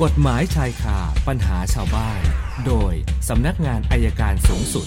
กฎหมายชายคาปัญหาชาวบ้าน โดยสำนักงานอายการสูงสุด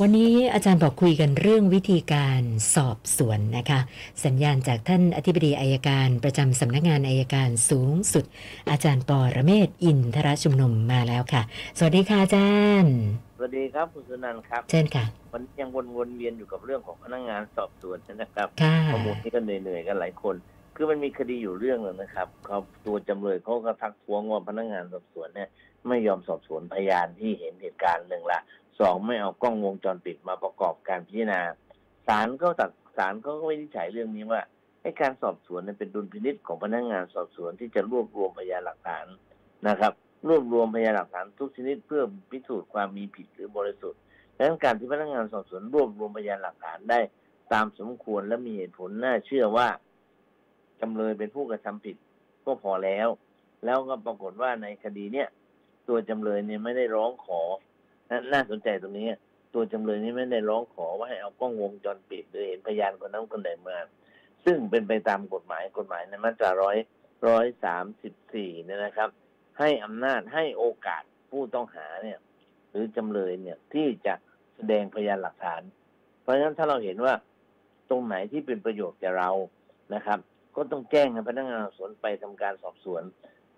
วันนี้อาจารย์บอกคุยกันเรื่องวิธีการสอบสวนนะคะ สัญญาณจากท่านอธิบดีอายการประจำสำนักงานอายการสูงสุด อาจารย์ปอระเมศวร์อินทรชุมนุมมาแล้วค่ะ สวัสดีค่ะอาจารย์สวัสดีครับคุณสุนันท์ครับเชิญค่ะวันนี้ยังวนๆเวียนอยู่กับเรื่องของพนักงานสอบสวนนะครับค่ะข้อมูลที่ก็เหนื่อยๆกันหลายคน คือมันมีคดีอยู่เรื่องหนึงนะครับเขาตัวจำเลยเขาก็ทักท้วงว่าพนักงานสอบสวนเนี่ย ไม่ยอมสอบสวนพยานที่เห็นเหตุการณ์หนึ่งละสองไม่เอากล้องวงจรปิดมาประกอบการพิจารณาศาลก็ตัดศาลก็วินิจฉัยเรื่องนี้ว่าให้การสอบสวนเนี่ยเป็นดุลพินิจของพนักงานสอบสวนที่จะรวบรวมพยานหลักฐานนะครับ รวบรวมพยานหลักฐานทุกชนิดเพื่อพิสูจน์ความมีผิดหรือบริสุทธิ์ดังนั้นการที่พนักงานสอบสวนรวบรวมพยานหลักฐานได้ ตามสมควรและมีเหตุผลน่าเชื่อว่า จำเลยเป็นผู้กระทำผิดก็พอแล้ว แล้วก็ปรากฏว่าในคดีเนี้ยตัวจำเลยเนี่ยไม่ได้ร้องขอน่าน่าสนใจตรงนี้ ตัวจำเลยนี่ไม่ได้ร้องขอว่าให้เอากล้องวงจรปิดหรือเห็นพยานคนนั้นคนใดมาซึ่งเป็นไปตามกฎหมายกฎหมายในมาตราร้อยร้อยสามสิบสี่เนี่ยนะครับ ให้อำนาจให้โอกาสผู้ต้องหาเนี่ย หรือจำเลยเนี่ยที่จะแสดงพยานหลักฐาน เพราะฉะนั้นถ้าเราเห็นว่าตรงไหนที่เป็นประโยชน์แก่เรานะครับ ก็ต้องแจ้งให้พนักงานสอบสวนไปทำการสอบสวน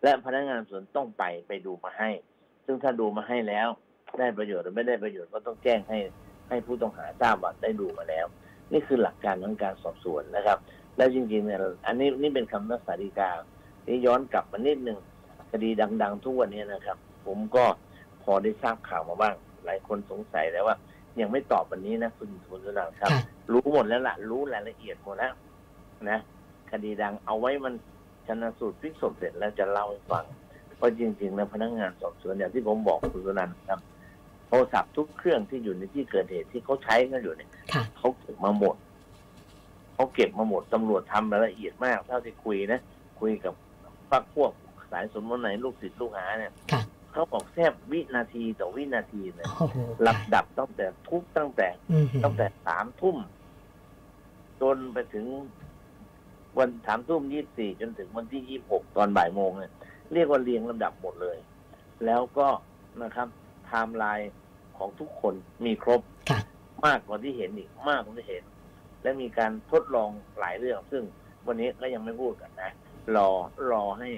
และพนักงานสอบสวนต้องไปไปดูมาให้ ซึ่งถ้าดูมาให้แล้ว ได้ประโยชน์หรือไม่ได้ประโยชน์ก็ต้องแจ้งให้ให้ผู้ต้องหาทราบว่าได้ดูมาแล้ว นี่คือหลักการของการสอบสวนนะครับ แล้วจริงๆเนี่ยอันนี้นี่เป็นคำนักสาริกานี่ย้อนกลับมานิดหนึ่งคดีดัง ๆ ทุกวันนี้นะครับ ผมก็พอได้ทราบข่าวมาบ้าง หลายคนสงสัยแล้วว่า ยังไม่ตอบวันนี้นะคุณคุณสุนันท์ครับค่ะรู้หมดแล้วล่ะ รู้รายละเอียดหมดแล้วนะ คดีดัง เอาไว้มันชนสูตรพลิกศพเสร็จแล้วจะเล่าให้ฟัง เพราะจริงๆแล้วพนักงานสอบสวนอย่างที่ผมบอกคุณสุนันท์ครับโทรศัพท์ทุกเครื่องที่อยู่ในที่เกิดเหตุที่เขาใช้กันอยู่เนี่ยค่ะเขาเก็บมาหมดเขาเก็บมาหมดตำรวจทำรายละเอียดมาก เท่าที่คุยนะคุยกับพรรคพวกสายสมมติไหนลูกศิษย์ลูกหาเนี่ยค่ะเขาบอกแทบวินาทีต่อวินาทีเนี่ยโอ้โหลำดับตั้งแต่ทุกตั้งแต่อืมตั้งแต่สามทุ่ม จนไปถึง วันสามทุ่มยี่สี่จนถึงวันที่ยี่หกตอนบ่ายโมงเนี่ยเรียกว่าเรียงลำดับหมดเลย แล้วก็นะครับไทม์ไลน์ของทุกคนมีครบค่ะมากกว่าที่เห็นอีกมากกว่าที่เห็น และมีการทดลองหลายเรื่อง ซึ่งวันนี้ก็ยังไม่พูดกันนะ รอรอให้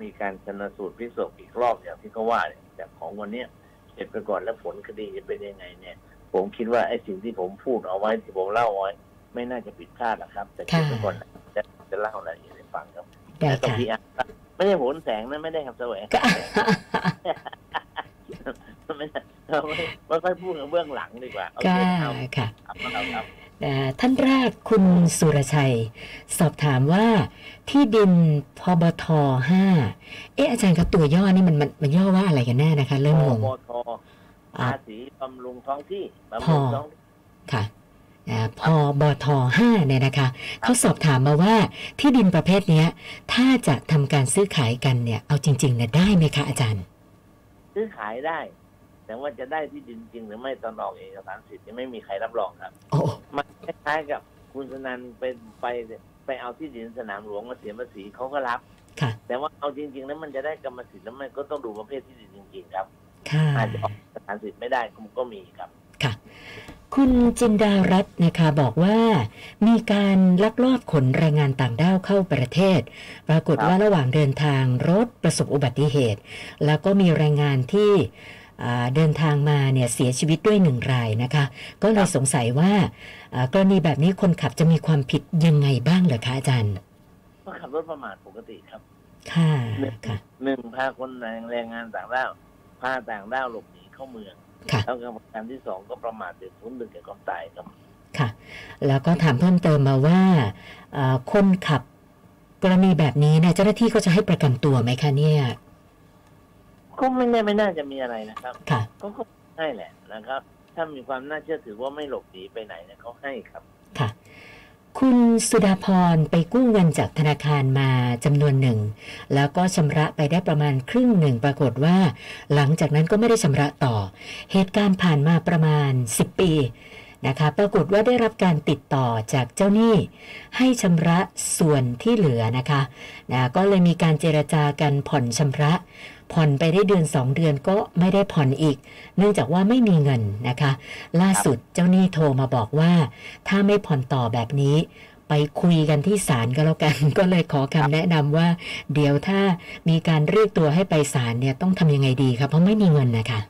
มีการชนสูตรพลิกศพอีกรอบอย่างที่เขาว่าเนี่ยจากของวันเนี้ยเสร็จไปก่อนแล้วผลคดีจะเป็นยังไงเนี่ย ผมคิดว่าไอ้สิ่งที่ผมพูดเอาไว้ที่ผมเล่าเอาไว้ ไม่น่าจะผิดพลาดหรอกครับ แต่เก็บไปก่อน นะจะจะเล่ารายละเอียดให้ฟังครับได้แต่ต้องค่ะ พีอาร์ไม่ใช่โหนแสงนะไม่ได้ครับแสวงก็ไม่ได้เราไม่ไม่ค่อยพูดกันเบื้องหลังดีกว่าโอก็เคเอาค่ะเอาเอาครับ เอ่อท่านแรกคุณสุรชัย สอบถามว่าที่ดินพบทห้าเอ๊ะอาจารย์ครับตัวย่อนี่มันมันมันย่อว่าอะไรกันแน่นะคะ เริ่มงง พบทอ่าภาษีบำรุงท้องที่บำพรุองท้องที่ค่ะ อ่าพบทห้าเนี่ยนะคะเขาสอบถามมาว่าที่ดินประเภทเนี้ยถ้าจะทำการซื้อขายกันเนี่ย เอาจริงๆเนี่ยได้ไหมคะอาจารย์ ซื้อขายได้ แต่ว่าจะได้ที่ดินจริงหรือไม่ตอนออกเอกสารสิทธิ์ยังไม่มีใครรับรองครับโอ้มันคล้ายๆกับคุณสนันไปไปไปเอาที่ดินสนามหลวงมาเสียภาษีเขาก็รับค่ะแต่ว่าเอาจริง ๆ แล้วมันจะได้กรรมสิทธิ์แล้วมันก็ต้องดูประเภทที่ดินจริง ๆ ครับค่ะอาจจะออกเอกสารสิทธิ์ไม่ได้ก็ก็มีครับ ค่ะคุณจินดารัตน์นะคะบอกว่ามีการลักลอบขนแรงงานต่างด้าวเข้าประเทศ ปรากฏครับว่าระหว่างเดินทางรถประสบอุบัติเหตุ แล้วก็มีแรงงานที่อ่าเดินทางมาเนี่ยเสียชีวิตด้วยหนึ่งรายนะคะ ก็เลยสงสัยว่าอ่ากรณีแบบนี้คนขับจะมีความผิดยังไงบ้างเหรอคะอาจารย์ก็ขับรถประมาทปกติครับค่ะหนึ่งค่ะหนึ่งพาคนแรงงานต่างด้าวพาต่างด้าวหลบหนีเข้าเมืองค่ะ แล้วก็ประการที่สองก็ประมาทเป็นผลถึงแก่ความตายครับค่ะ แล้วก็ถามเพิ่มเติมมาว่าเอ่อคนขับกรณีแบบนี้เนี่ยเจ้าหน้าที่เขาจะให้ประกันตัวไหมคะเนี่ยก็ไม่แน่ไม่น่าจะมีอะไรนะครับ ค่ะ ก็ก็ให้แหละนะครับ ถ้ามีความน่าเชื่อถือว่าไม่หลบหนีไปไหนเนี่ยเขาให้ครับ ค่ะ คุณสุดาพรไปกู้เงินจากธนาคารมาจำนวนหนึ่ง แล้วก็ชำระไปได้ประมาณครึ่งหนึ่งปรากฏว่า หลังจากนั้นก็ไม่ได้ชำระต่อ เหตุการณ์ผ่านมาประมาณ 10 ปี นะคะปรากฏว่าได้รับการติดต่อจากเจ้าหนี้ให้ชำระส่วนที่เหลือนะคะนะก็เลยมีการเจรจากันผ่อนชำระ ผ่อนไปได้เดือน 2 เดือนก็ไม่ได้ผ่อนอีก เนื่องจากว่าไม่มีเงินนะคะ ล่าสุดเจ้าหนี้โทรมาบอกว่า ถ้าไม่ผ่อนต่อแบบนี้ไปคุยกันที่ศาลก็แล้วกัน ก็เลยขอคำแนะนำว่า เดี๋ยวถ้ามีการเรียกตัวให้ไปศาลเนี่ยต้องทำยังไงดีครับเพราะไม่มีเงินนะคะ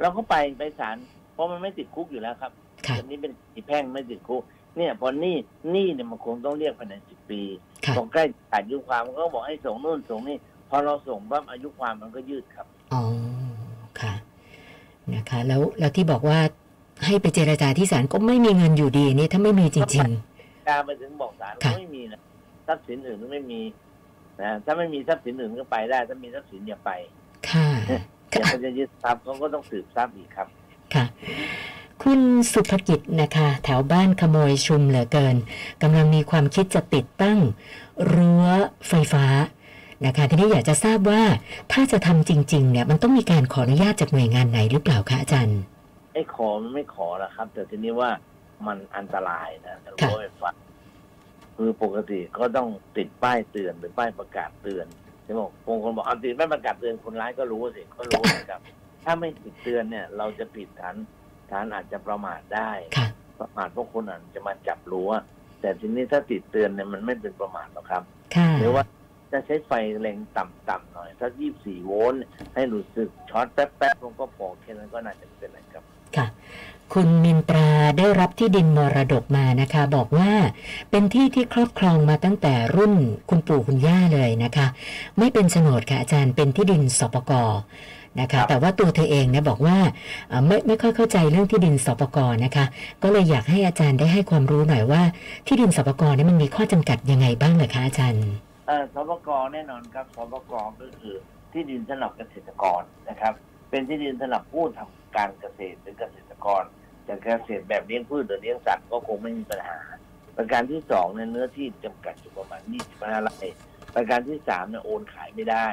เราก็ไปไปศาลเพราะมันไม่ติดคุกอยู่แล้วครับ อันนี้เป็นอีแพ่งไม่ติดคุกเนี่ยพอหนี้หนี้เนี่ยมันคงต้องเรียกภายในสิบปีค่ะพอใกล้อายุความมันก็บอกให้ส่งนู่นส่งนี่พอเราส่งปั๊บอายุความมันก็ยืดครับอ๋อค่ะนะคะ แล้วแล้วที่บอกว่าให้ไปเจรจาที่ศาลก็ไม่มีเงินอยู่ดีนี่ถ้าไม่มีจริงการไปถึงบอกศาลค่ะก็ไม่มีนะทรัพย์สินอื่นก็ไม่มีนะถ้าไม่มีทรัพย์สินอื่นก็ไปได้ ถ้ามีทรัพย์สินอย่าไปๆค่ะอย่าค่ะไปจะยึดทรัพย์เขาก็ต้องสืบทรัพย์อีกครับ ค่ะคุณสุภกิจนะคะ แถวบ้านขโมยชุมเหลือเกินกำลังมีความคิดจะติดตั้งรั้วไฟฟ้านะคะทีนี้อยากจะทราบว่าถ้าจะทำจริง ๆ เนี่ย มันต้องมีการขออนุญาตจากหน่วยงานไหนหรือเปล่าคะอาจารย์ไอ้ขอมันไม่ขอละครับ แต่ทีนี้ว่ามันอันตรายนะแต่ค่ะรู้ไฟฟ้าคือปกติก็ต้องติดป้ายเตือนหรือป้ายประกาศเตือนใช่ไหมบางคนบอกเอาติดป้ายประกาศเตือนคนร้ายก็รู้สิก็รู้นะครับถ้าไม่ติดเตือนเนี่ย เราจะผิดฐาน ฐานอาจจะประมาทได้ค่ะประมาทเพราะคนอาจจะมาจับรั้วแต่ทีนี้ถ้าติดเตือนเนี่ยมันไม่เป็นประมาทหรอกครับค่ะหรือว่าจะใช้ไฟแรงต่ำๆหน่อยสักยี่สี่โวลต์ให้รู้สึกช็อตแป๊บๆลงก็พอแค่นั้นก็น่าจะไม่เป็นไรครับค่ะ คุณมินตราได้รับที่ดินมรดกมานะคะ บอกว่าเป็นที่ที่ครอบครองมาตั้งแต่รุ่นคุณปู่คุณย่าเลยนะคะ ไม่เป็นโฉนดค่ะอาจารย์เป็นที่ดินสปก นะครัคะแต่ว่าตัวเธอเองเนี่ยบอกว่าไม่ไม่ค่อยเข้าใจเรื่องที่ดินสปกรนะคะ ก็เลยอยากให้อาจารย์ได้ให้ความรู้หน่อยว่า ที่ดินสปกเนี่ยมันมีข้อจำกัดยังไงบ้างเหรอคะอาจารย์เออสปกรแน่นอนครับสปกรก็คือที่ดินสำหรับเกษตรกรนะครับ เป็นที่ดินสำหรับผู้ทำการเกษตรหรือเกษตรกรจะเกษตรแบบเลี้ยงพืชหรือเลี้ยงสัตว์ก็คงไม่มีปัญหา ประการที่สองเนี่ยเนื้อที่จำกัดอยู่ประมาณ25ไร่ประการที่สามเนี่ยโอนขายไม่ได้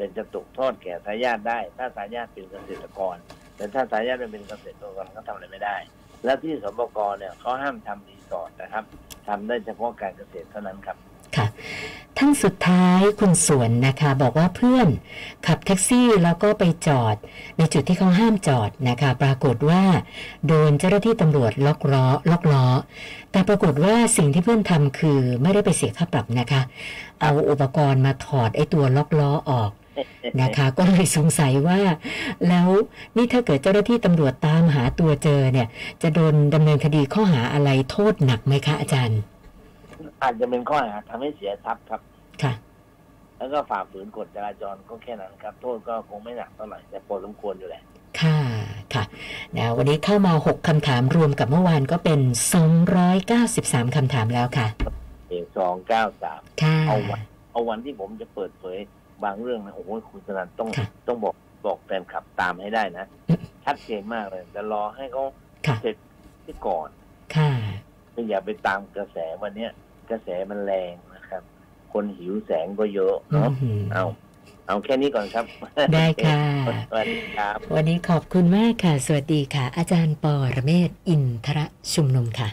แต่จะตกทอดแก่ทายาทได้ ถ้าทายาทเป็นเกษตรกร แต่ถ้าทายาทไม่เป็นเกษตรกรก็ทำอะไรไม่ได้ และที่สปกเนี่ยเขาห้ามทำรีสอร์ทนะครับทำได้เฉพาะการเกษตรเท่านั้นครับค่ะท่านสุดท้ายคุณสวนนะคะ บอกว่าเพื่อนขับแท็กซี่แล้วก็ไปจอด ในจุดที่เขาห้ามจอดนะคะ ปรากฏว่า โดนเจ้าหน้าที่ตำรวจล็อกล้อล็อกล้อ แต่ปรากฏว่าสิ่งที่เพื่อนทำคือไม่ได้ไปเสียค่าปรับนะคะ เอาอุปกรณ์มาถอดไอ้ตัวล็อกล้อออก นะคะ ก็เลยสงสัยว่า แล้วนี่ถ้าเกิดเจ้าหน้าที่ตำรวจตามหาตัวเจอเนี่ย จะโดนดำเนินคดีข้อหาอะไรโทษหนักไหมคะอาจารย์ อาจจะเป็นข้อหาทำให้เสียทรัพย์ครับค่ะ แล้วก็ฝ่าฝืนกฎจราจรก็แค่นั้นครับ โทษก็คงไม่หนักเท่าไหร่แต่พอสมควรอยู่แหละค่ะค่ะนะวันนี้เข้ามา 6คำถามรวมกับเมื่อวานก็เป็น 293คำถามแล้วค่ะเอกสองเก้าสามค่ะ เอาวันเอาวันที่ผมจะเปิดเผย บางเรื่องนะโอ้โหคุณสนันต้องค่ะต้องบอกบอกแฟนคลับตามให้ได้นะอืมชัดเจนมากเลยแต่รอให้เขาค่ะเสร็จที่ก่อนค่ะอย่าไปตามกระแสวันเนี้ยกระแสมันแรงนะครับ คนหิวแสงก็เยอะอืเนาะมเอาเอาแค่นี้ก่อนครับ ได้ค่ะ สวัสดีครับ วันนี้ขอบคุณมากค่ะ สวัสดีค่ะ อาจารย์ปอระเมศวร์อินทระชุมนุมค่ะ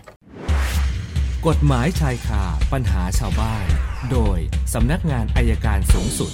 กฎหมายชายคาปัญหาชาวบ้าน โดยสำนักงานอายการสูงสุด